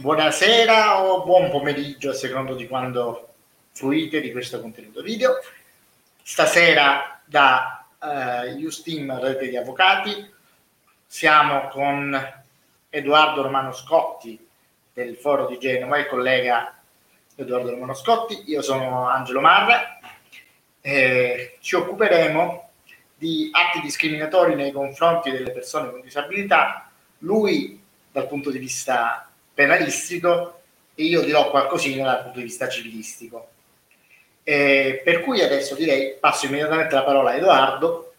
buonasera o buon pomeriggio a secondo di quando fruite di questo contenuto video. Stasera da uh, Usteam Rete di Avvocati siamo con Edoardo Romano Scotti del Foro di Genova, il collega Edoardo Romano Scotti, io sono Angelo Marra, eh, ci occuperemo di atti discriminatori nei confronti delle persone con disabilità, lui dal punto di vista penalistico e io dirò qualcosina dal punto di vista civilistico. Eh, per cui adesso direi passo immediatamente la parola a Edoardo,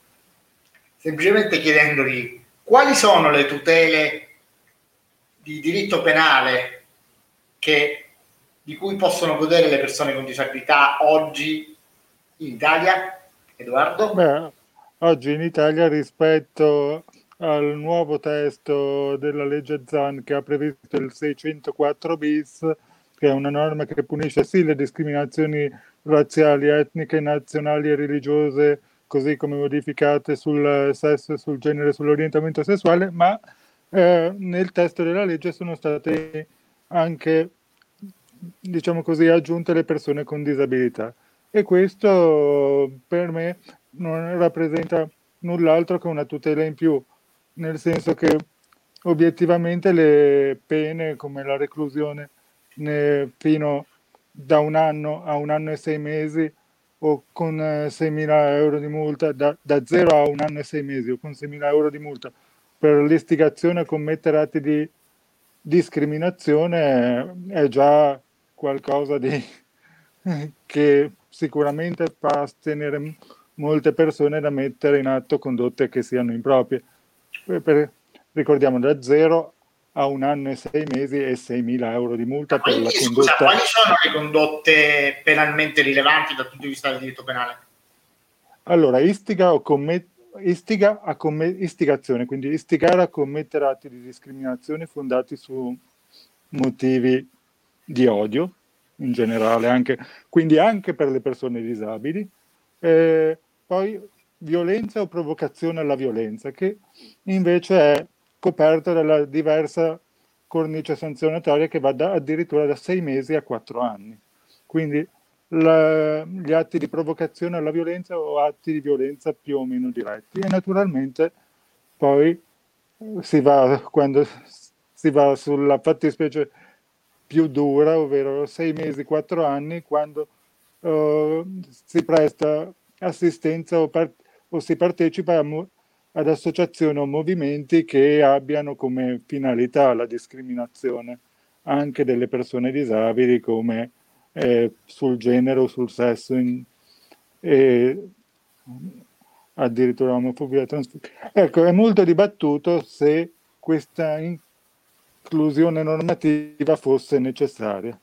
semplicemente chiedendogli quali sono le tutele di diritto penale che, di cui possono godere le persone con disabilità oggi in Italia? Edoardo? Beh, oggi in Italia rispetto al nuovo testo della legge ZAN che ha previsto il 604 bis, che è una norma che punisce sì le discriminazioni razziali, etniche, nazionali e religiose, così come modificate sul sesso, sul genere, sull'orientamento sessuale, ma eh, nel testo della legge sono state anche, diciamo così, aggiunte le persone con disabilità. E questo per me non rappresenta null'altro che una tutela in più nel senso che obiettivamente le pene come la reclusione fino da un anno a un anno e sei mesi o con 6.000 eh, euro di multa, da, da 0 a un anno e sei mesi o con 6.000 euro di multa per l'istigazione a commettere atti di discriminazione è già qualcosa di, che sicuramente fa astenere molte persone da mettere in atto condotte che siano improprie per, ricordiamo da zero a un anno e sei mesi e 6.000 euro di multa per quindi, la condotta. Scusa, quali sono le condotte penalmente rilevanti dal punto di vista del diritto penale? Allora, istiga o commet- istiga a comm- istigazione, quindi istigare a commettere atti di discriminazione fondati su motivi di odio in generale, anche, quindi anche per le persone disabili. Eh, poi violenza o provocazione alla violenza, che invece è coperta dalla diversa cornice sanzionatoria che va da, addirittura da sei mesi a quattro anni. Quindi la, gli atti di provocazione alla violenza o atti di violenza più o meno diretti. E naturalmente poi si va, quando si va sulla fattispecie più dura, ovvero sei mesi, quattro anni, quando uh, si presta assistenza o, part- o si partecipa a mo- ad associazioni o movimenti che abbiano come finalità la discriminazione anche delle persone disabili come eh, sul genere o sul sesso in, e addirittura omofobia transfobia. Ecco, è molto dibattuto se questa inclusione normativa fosse necessaria.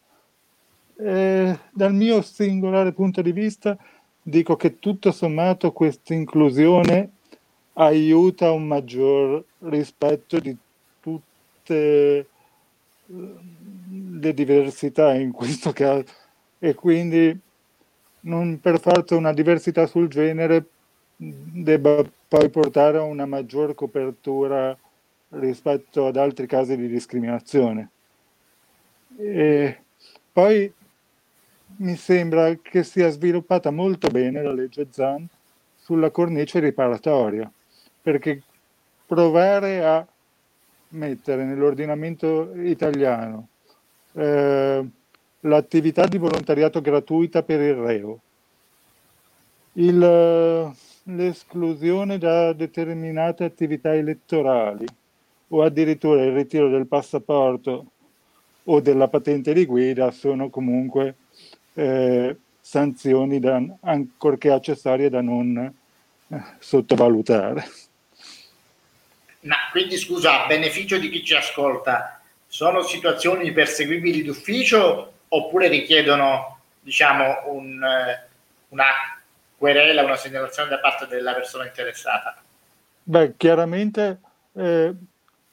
Eh, dal mio singolare punto di vista, dico che tutto sommato questa inclusione aiuta un maggior rispetto di tutte eh, le diversità in questo caso e quindi non per forza una diversità sul genere debba poi portare a una maggior copertura rispetto ad altri casi di discriminazione. E poi mi sembra che sia sviluppata molto bene la legge ZAN sulla cornice riparatoria, perché provare a mettere nell'ordinamento italiano eh, l'attività di volontariato gratuita per il reo, il, l'esclusione da determinate attività elettorali o addirittura il ritiro del passaporto o della patente di guida sono comunque eh, sanzioni da, ancorché accessorie da non eh, sottovalutare. Ma quindi scusa, a beneficio di chi ci ascolta, sono situazioni perseguibili d'ufficio oppure richiedono diciamo un, eh, una querela, una segnalazione da parte della persona interessata? Beh, chiaramente eh,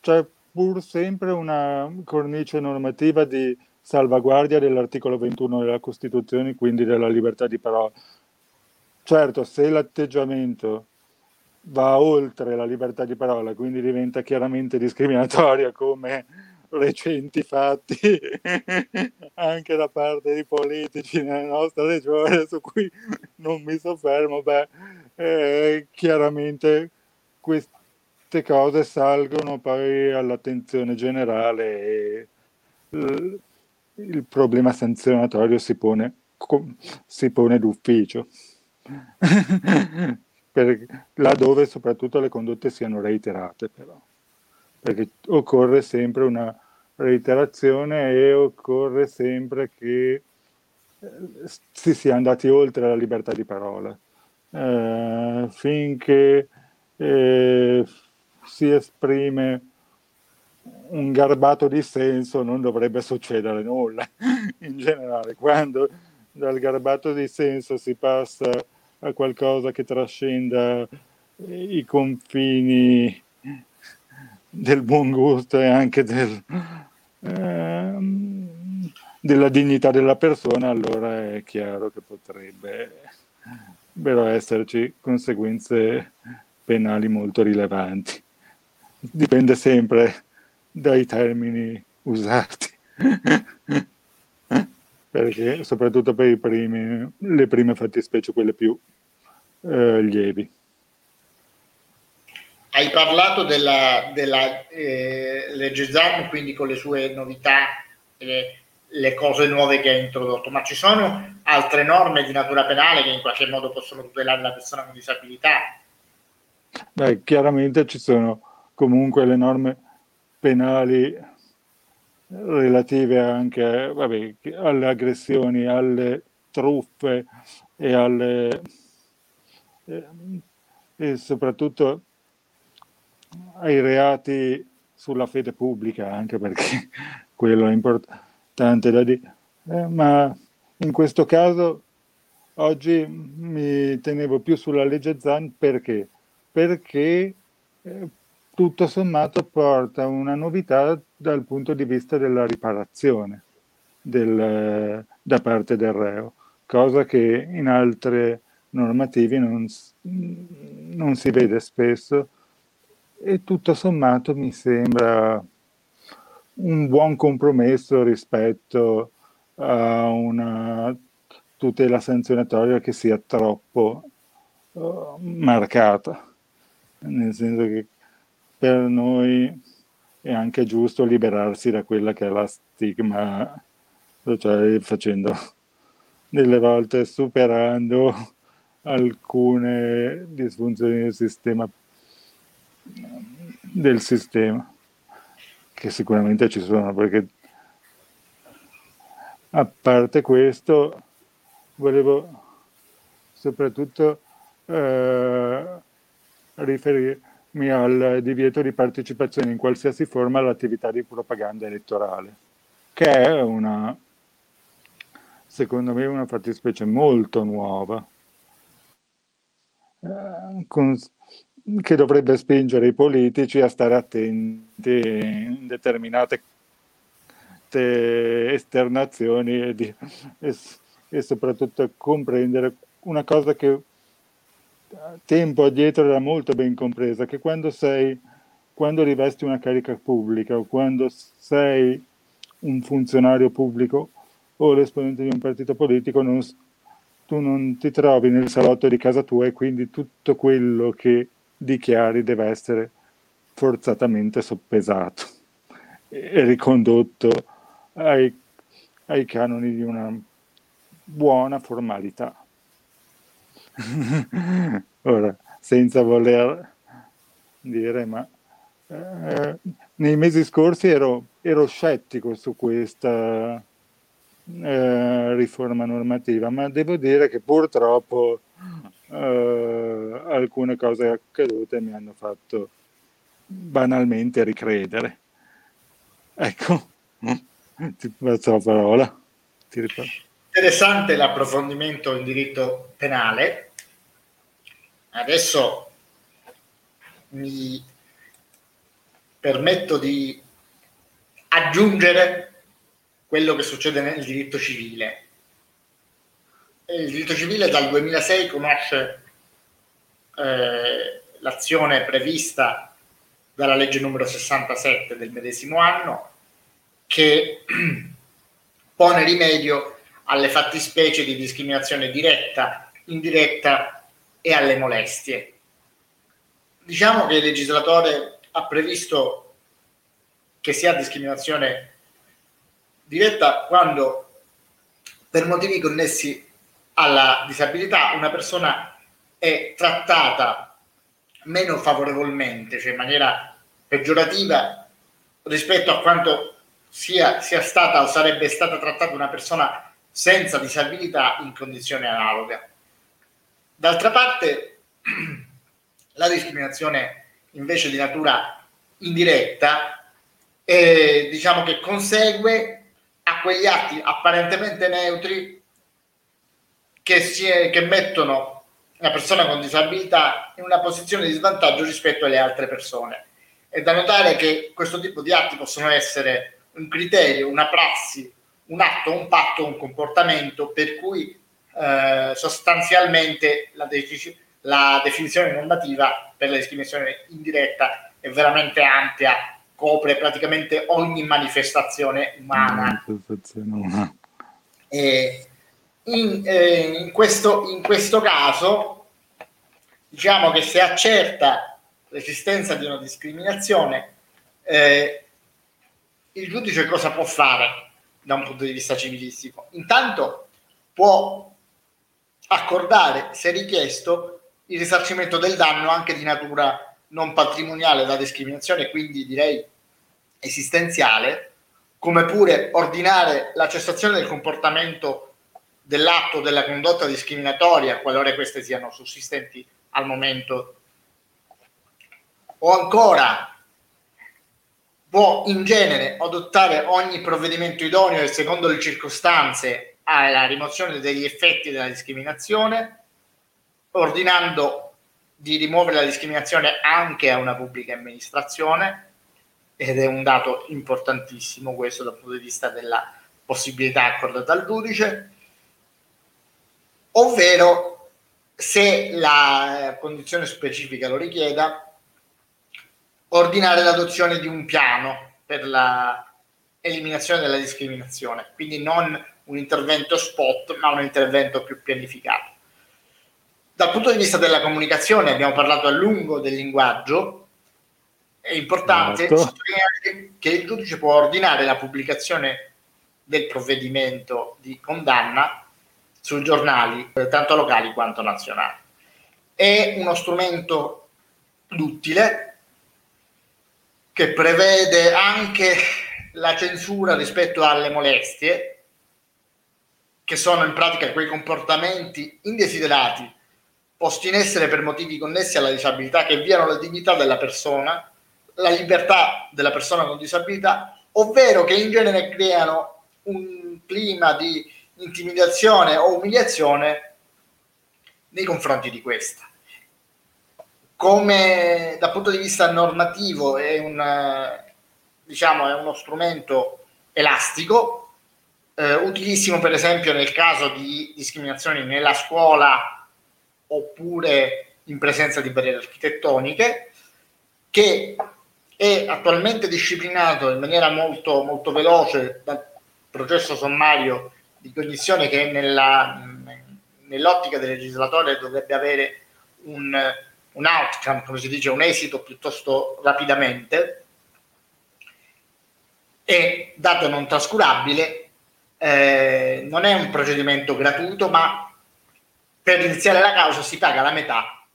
c'è pur sempre una cornice normativa di salvaguardia dell'articolo 21 della Costituzione, quindi della libertà di parola. Certo, se l'atteggiamento va oltre la libertà di parola, quindi diventa chiaramente discriminatoria come recenti fatti anche da parte di politici nella nostra regione su cui non mi soffermo, beh, eh, chiaramente queste cose salgono poi all'attenzione generale e il problema sanzionatorio si pone, si pone d'ufficio. per, laddove soprattutto le condotte siano reiterate però perché occorre sempre una reiterazione e occorre sempre che eh, si sia andati oltre la libertà di parola eh, finché eh, si esprime un garbato dissenso non dovrebbe succedere nulla in generale quando dal garbato dissenso si passa a qualcosa che trascenda i confini del buon gusto e anche del, ehm, della dignità della persona, allora è chiaro che potrebbe però esserci conseguenze penali molto rilevanti. Dipende sempre dai termini usati. perché soprattutto per primi, le prime fattispecie, quelle più eh, lievi. Hai parlato della, della eh, legge ZAN, quindi con le sue novità e le cose nuove che ha introdotto, ma ci sono altre norme di natura penale che in qualche modo possono tutelare la persona con disabilità? Beh, chiaramente ci sono comunque le norme penali relative anche vabbè, alle aggressioni, alle truffe e, alle, eh, e soprattutto ai reati sulla fede pubblica, anche perché quello è importante da dire. Eh, ma in questo caso oggi mi tenevo più sulla legge Zan perché? Perché eh, tutto sommato porta una novità dal punto di vista della riparazione del, da parte del reo, cosa che in altre normative non, non si vede spesso. E tutto sommato mi sembra un buon compromesso rispetto a una tutela sanzionatoria che sia troppo uh, marcata, nel senso che per noi è anche giusto liberarsi da quella che è la stigma, cioè facendo delle volte superando alcune disfunzioni del sistema del sistema che sicuramente ci sono perché a parte questo volevo soprattutto eh, riferire al divieto di partecipazione in qualsiasi forma all'attività di propaganda elettorale, che è una, secondo me, una fattispecie molto nuova, eh, con, che dovrebbe spingere i politici a stare attenti in determinate esternazioni e, di, e, e soprattutto comprendere una cosa che tempo addietro era molto ben compresa, che quando sei, quando rivesti una carica pubblica o quando sei un funzionario pubblico o l'esponente di un partito politico, non, tu non ti trovi nel salotto di casa tua e quindi tutto quello che dichiari deve essere forzatamente soppesato e ricondotto ai, ai canoni di una buona formalità. Ora, senza voler dire, ma eh, nei mesi scorsi ero, ero scettico su questa eh, riforma normativa, ma devo dire che purtroppo eh, alcune cose accadute mi hanno fatto banalmente ricredere. Ecco, ti passo la parola. Ti ripeto interessante l'approfondimento in diritto penale. Adesso mi permetto di aggiungere quello che succede nel diritto civile. Il diritto civile dal 2006 conosce eh, l'azione prevista dalla legge numero 67 del medesimo anno che pone rimedio alle fattispecie di discriminazione diretta, indiretta e alle molestie. Diciamo che il legislatore ha previsto che sia discriminazione diretta quando per motivi connessi alla disabilità una persona è trattata meno favorevolmente, cioè in maniera peggiorativa rispetto a quanto sia, sia stata o sarebbe stata trattata una persona senza disabilità in condizione analoga. D'altra parte, la discriminazione invece di natura indiretta eh, diciamo che consegue a quegli atti apparentemente neutri che, si è, che mettono una persona con disabilità in una posizione di svantaggio rispetto alle altre persone. È da notare che questo tipo di atti possono essere un criterio, una prassi, un atto, un patto, un comportamento per cui eh, sostanzialmente la, defic- la definizione normativa per la discriminazione indiretta è veramente ampia, copre praticamente ogni manifestazione umana. E in, eh, in, questo, in questo caso, diciamo che se accerta l'esistenza di una discriminazione, eh, il giudice cosa può fare da un punto di vista civilistico? Intanto può accordare, se richiesto, il risarcimento del danno anche di natura non patrimoniale da discriminazione, quindi direi esistenziale, come pure ordinare la cessazione del comportamento dell'atto della condotta discriminatoria qualora queste siano sussistenti al momento o ancora può in genere adottare ogni provvedimento idoneo e secondo le circostanze alla rimozione degli effetti della discriminazione ordinando di rimuovere la discriminazione anche a una pubblica amministrazione ed è un dato importantissimo questo dal punto di vista della possibilità accordata al giudice, ovvero se la condizione specifica lo richieda, ordinare l'adozione di un piano per l'eliminazione della discriminazione, quindi non un intervento spot, ma un intervento più pianificato. Dal punto di vista della comunicazione, abbiamo parlato a lungo del linguaggio, è importante sottolineare che il giudice può ordinare la pubblicazione del provvedimento di condanna sui giornali, tanto locali quanto nazionali. È uno strumento duttile che prevede anche la censura rispetto alle molestie, che sono in pratica quei comportamenti indesiderati posti in essere per motivi connessi alla disabilità che violano la dignità della persona, la libertà della persona con disabilità, ovvero che in genere creano un clima di intimidazione o umiliazione nei confronti di questa. Come dal punto di vista normativo è, un, diciamo, è uno strumento elastico, eh, utilissimo per esempio nel caso di discriminazioni nella scuola oppure in presenza di barriere architettoniche, che è attualmente disciplinato in maniera molto, molto veloce dal processo sommario di cognizione che nella, nell'ottica del legislatore dovrebbe avere un, un outcome, come si dice, un esito piuttosto rapidamente, e dato non trascurabile, eh, non è un procedimento gratuito, ma per iniziare la causa si paga la metà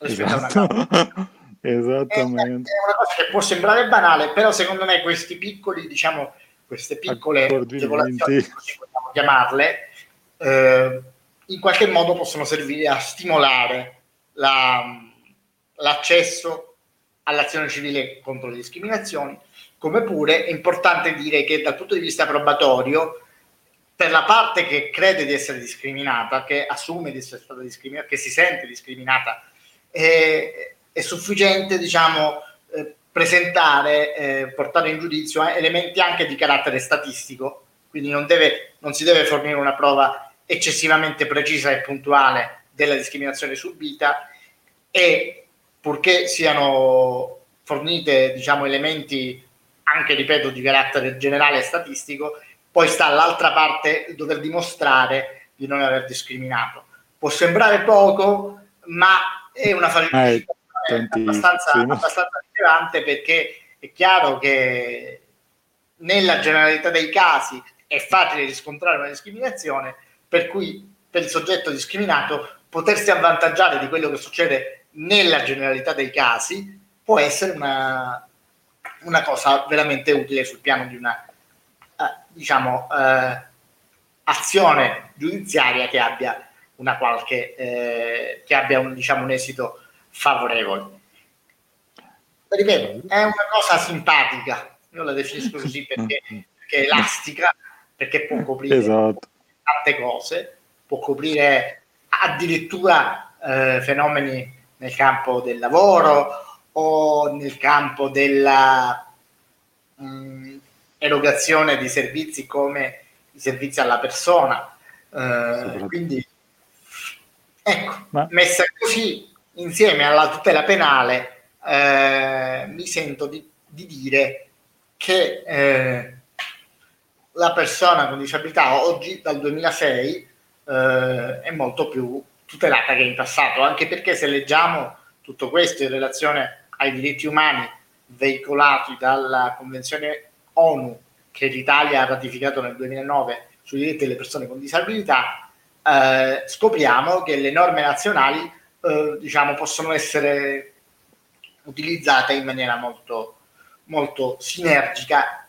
rispetto esatto. a una causa. Esattamente. È una cosa che può sembrare banale, però secondo me questi piccoli, diciamo, queste piccole agevolazioni, così possiamo chiamarle, eh, in qualche modo possono servire a stimolare la, l'accesso all'azione civile contro le discriminazioni, come pure è importante dire che dal punto di vista probatorio per la parte che crede di essere discriminata, che assume di essere stata discriminata, che si sente discriminata, è, è sufficiente, diciamo, eh, presentare, eh, portare in giudizio elementi anche di carattere statistico, quindi non, deve, non si deve fornire una prova eccessivamente precisa e puntuale della discriminazione subita e purché siano fornite diciamo, elementi anche ripeto di carattere generale e statistico, poi sta all'altra parte il dover dimostrare di non aver discriminato. Può sembrare poco, ma è una facilità abbastanza, abbastanza rilevante perché è chiaro che nella generalità dei casi è facile riscontrare una discriminazione, per cui per il soggetto discriminato potersi avvantaggiare di quello che succede nella generalità dei casi può essere una, una cosa veramente utile sul piano di una eh, diciamo eh, azione giudiziaria che abbia una qualche eh, che abbia un, diciamo, un esito favorevole ripeto è una cosa simpatica io la definisco così perché, perché è elastica perché può coprire esatto. tante cose può coprire addirittura eh, fenomeni nel campo del lavoro o nel campo della mh, mm, erogazione di servizi come i servizi alla persona. Eh, quindi, ecco, Ma... messa così insieme alla tutela penale, eh, mi sento di, di dire che eh, la persona con disabilità oggi, dal 2006, eh, è molto più tutelata che in passato, anche perché se leggiamo tutto questo in relazione ai diritti umani veicolati dalla Convenzione ONU che l'Italia ha ratificato nel 2009 sui diritti delle persone con disabilità, eh, scopriamo che le norme nazionali eh, diciamo, possono essere utilizzate in maniera molto, molto sinergica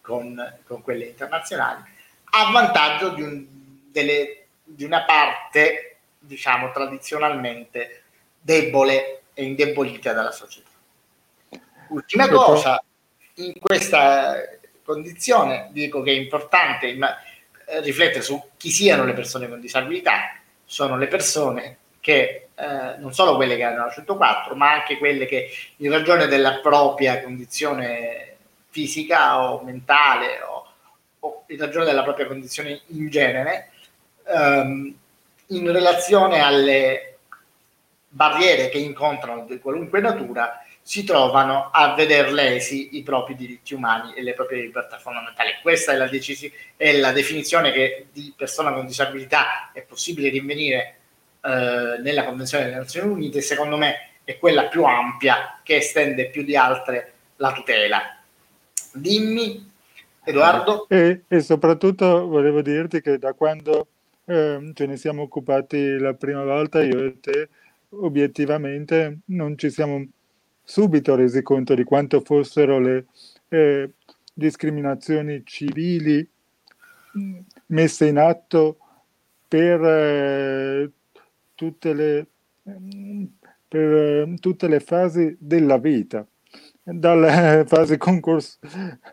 con, con quelle internazionali, a vantaggio di, un, delle, di una parte, diciamo, tradizionalmente debole e indebolita dalla società. Ultima cosa, in questa condizione dico che è importante eh, riflettere su chi siano le persone con disabilità, sono le persone che eh, non solo quelle che hanno la 104, ma anche quelle che in ragione della propria condizione fisica o mentale o, o in ragione della propria condizione in genere, ehm, in relazione alle barriere che incontrano di qualunque natura si trovano a veder lesi i propri diritti umani e le proprie libertà fondamentali. Questa è la, decisi- è la definizione che di persona con disabilità è possibile rinvenire eh, nella Convenzione delle Nazioni Unite, secondo me è quella più ampia che estende più di altre la tutela. Dimmi, Edoardo. E, e soprattutto volevo dirti che da quando eh, ce ne siamo occupati la prima volta, io e te, obiettivamente non ci siamo subito resi conto di quanto fossero le eh, discriminazioni civili messe in atto per, eh, tutte, le, per eh, tutte le fasi della vita, dalle fasi concors-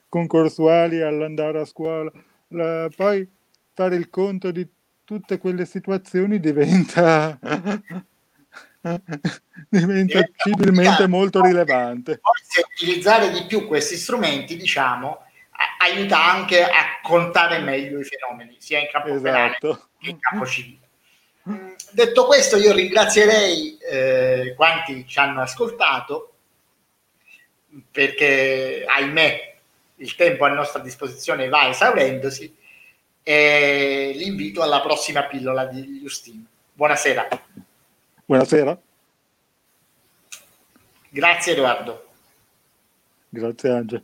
concorsuali all'andare a scuola, la, poi fare il conto di tutte quelle situazioni diventa diventa civilmente molto rilevante. Forse utilizzare di più questi strumenti, diciamo, aiuta anche a contare meglio i fenomeni, sia in campo esatto. che in campo civile. Mm, detto questo, io ringrazierei eh, quanti ci hanno ascoltato, perché ahimè il tempo a nostra disposizione va esaurendosi, e l'invito alla prossima pillola di Justin. Buonasera. Buonasera. Grazie Edoardo. Grazie Angelo.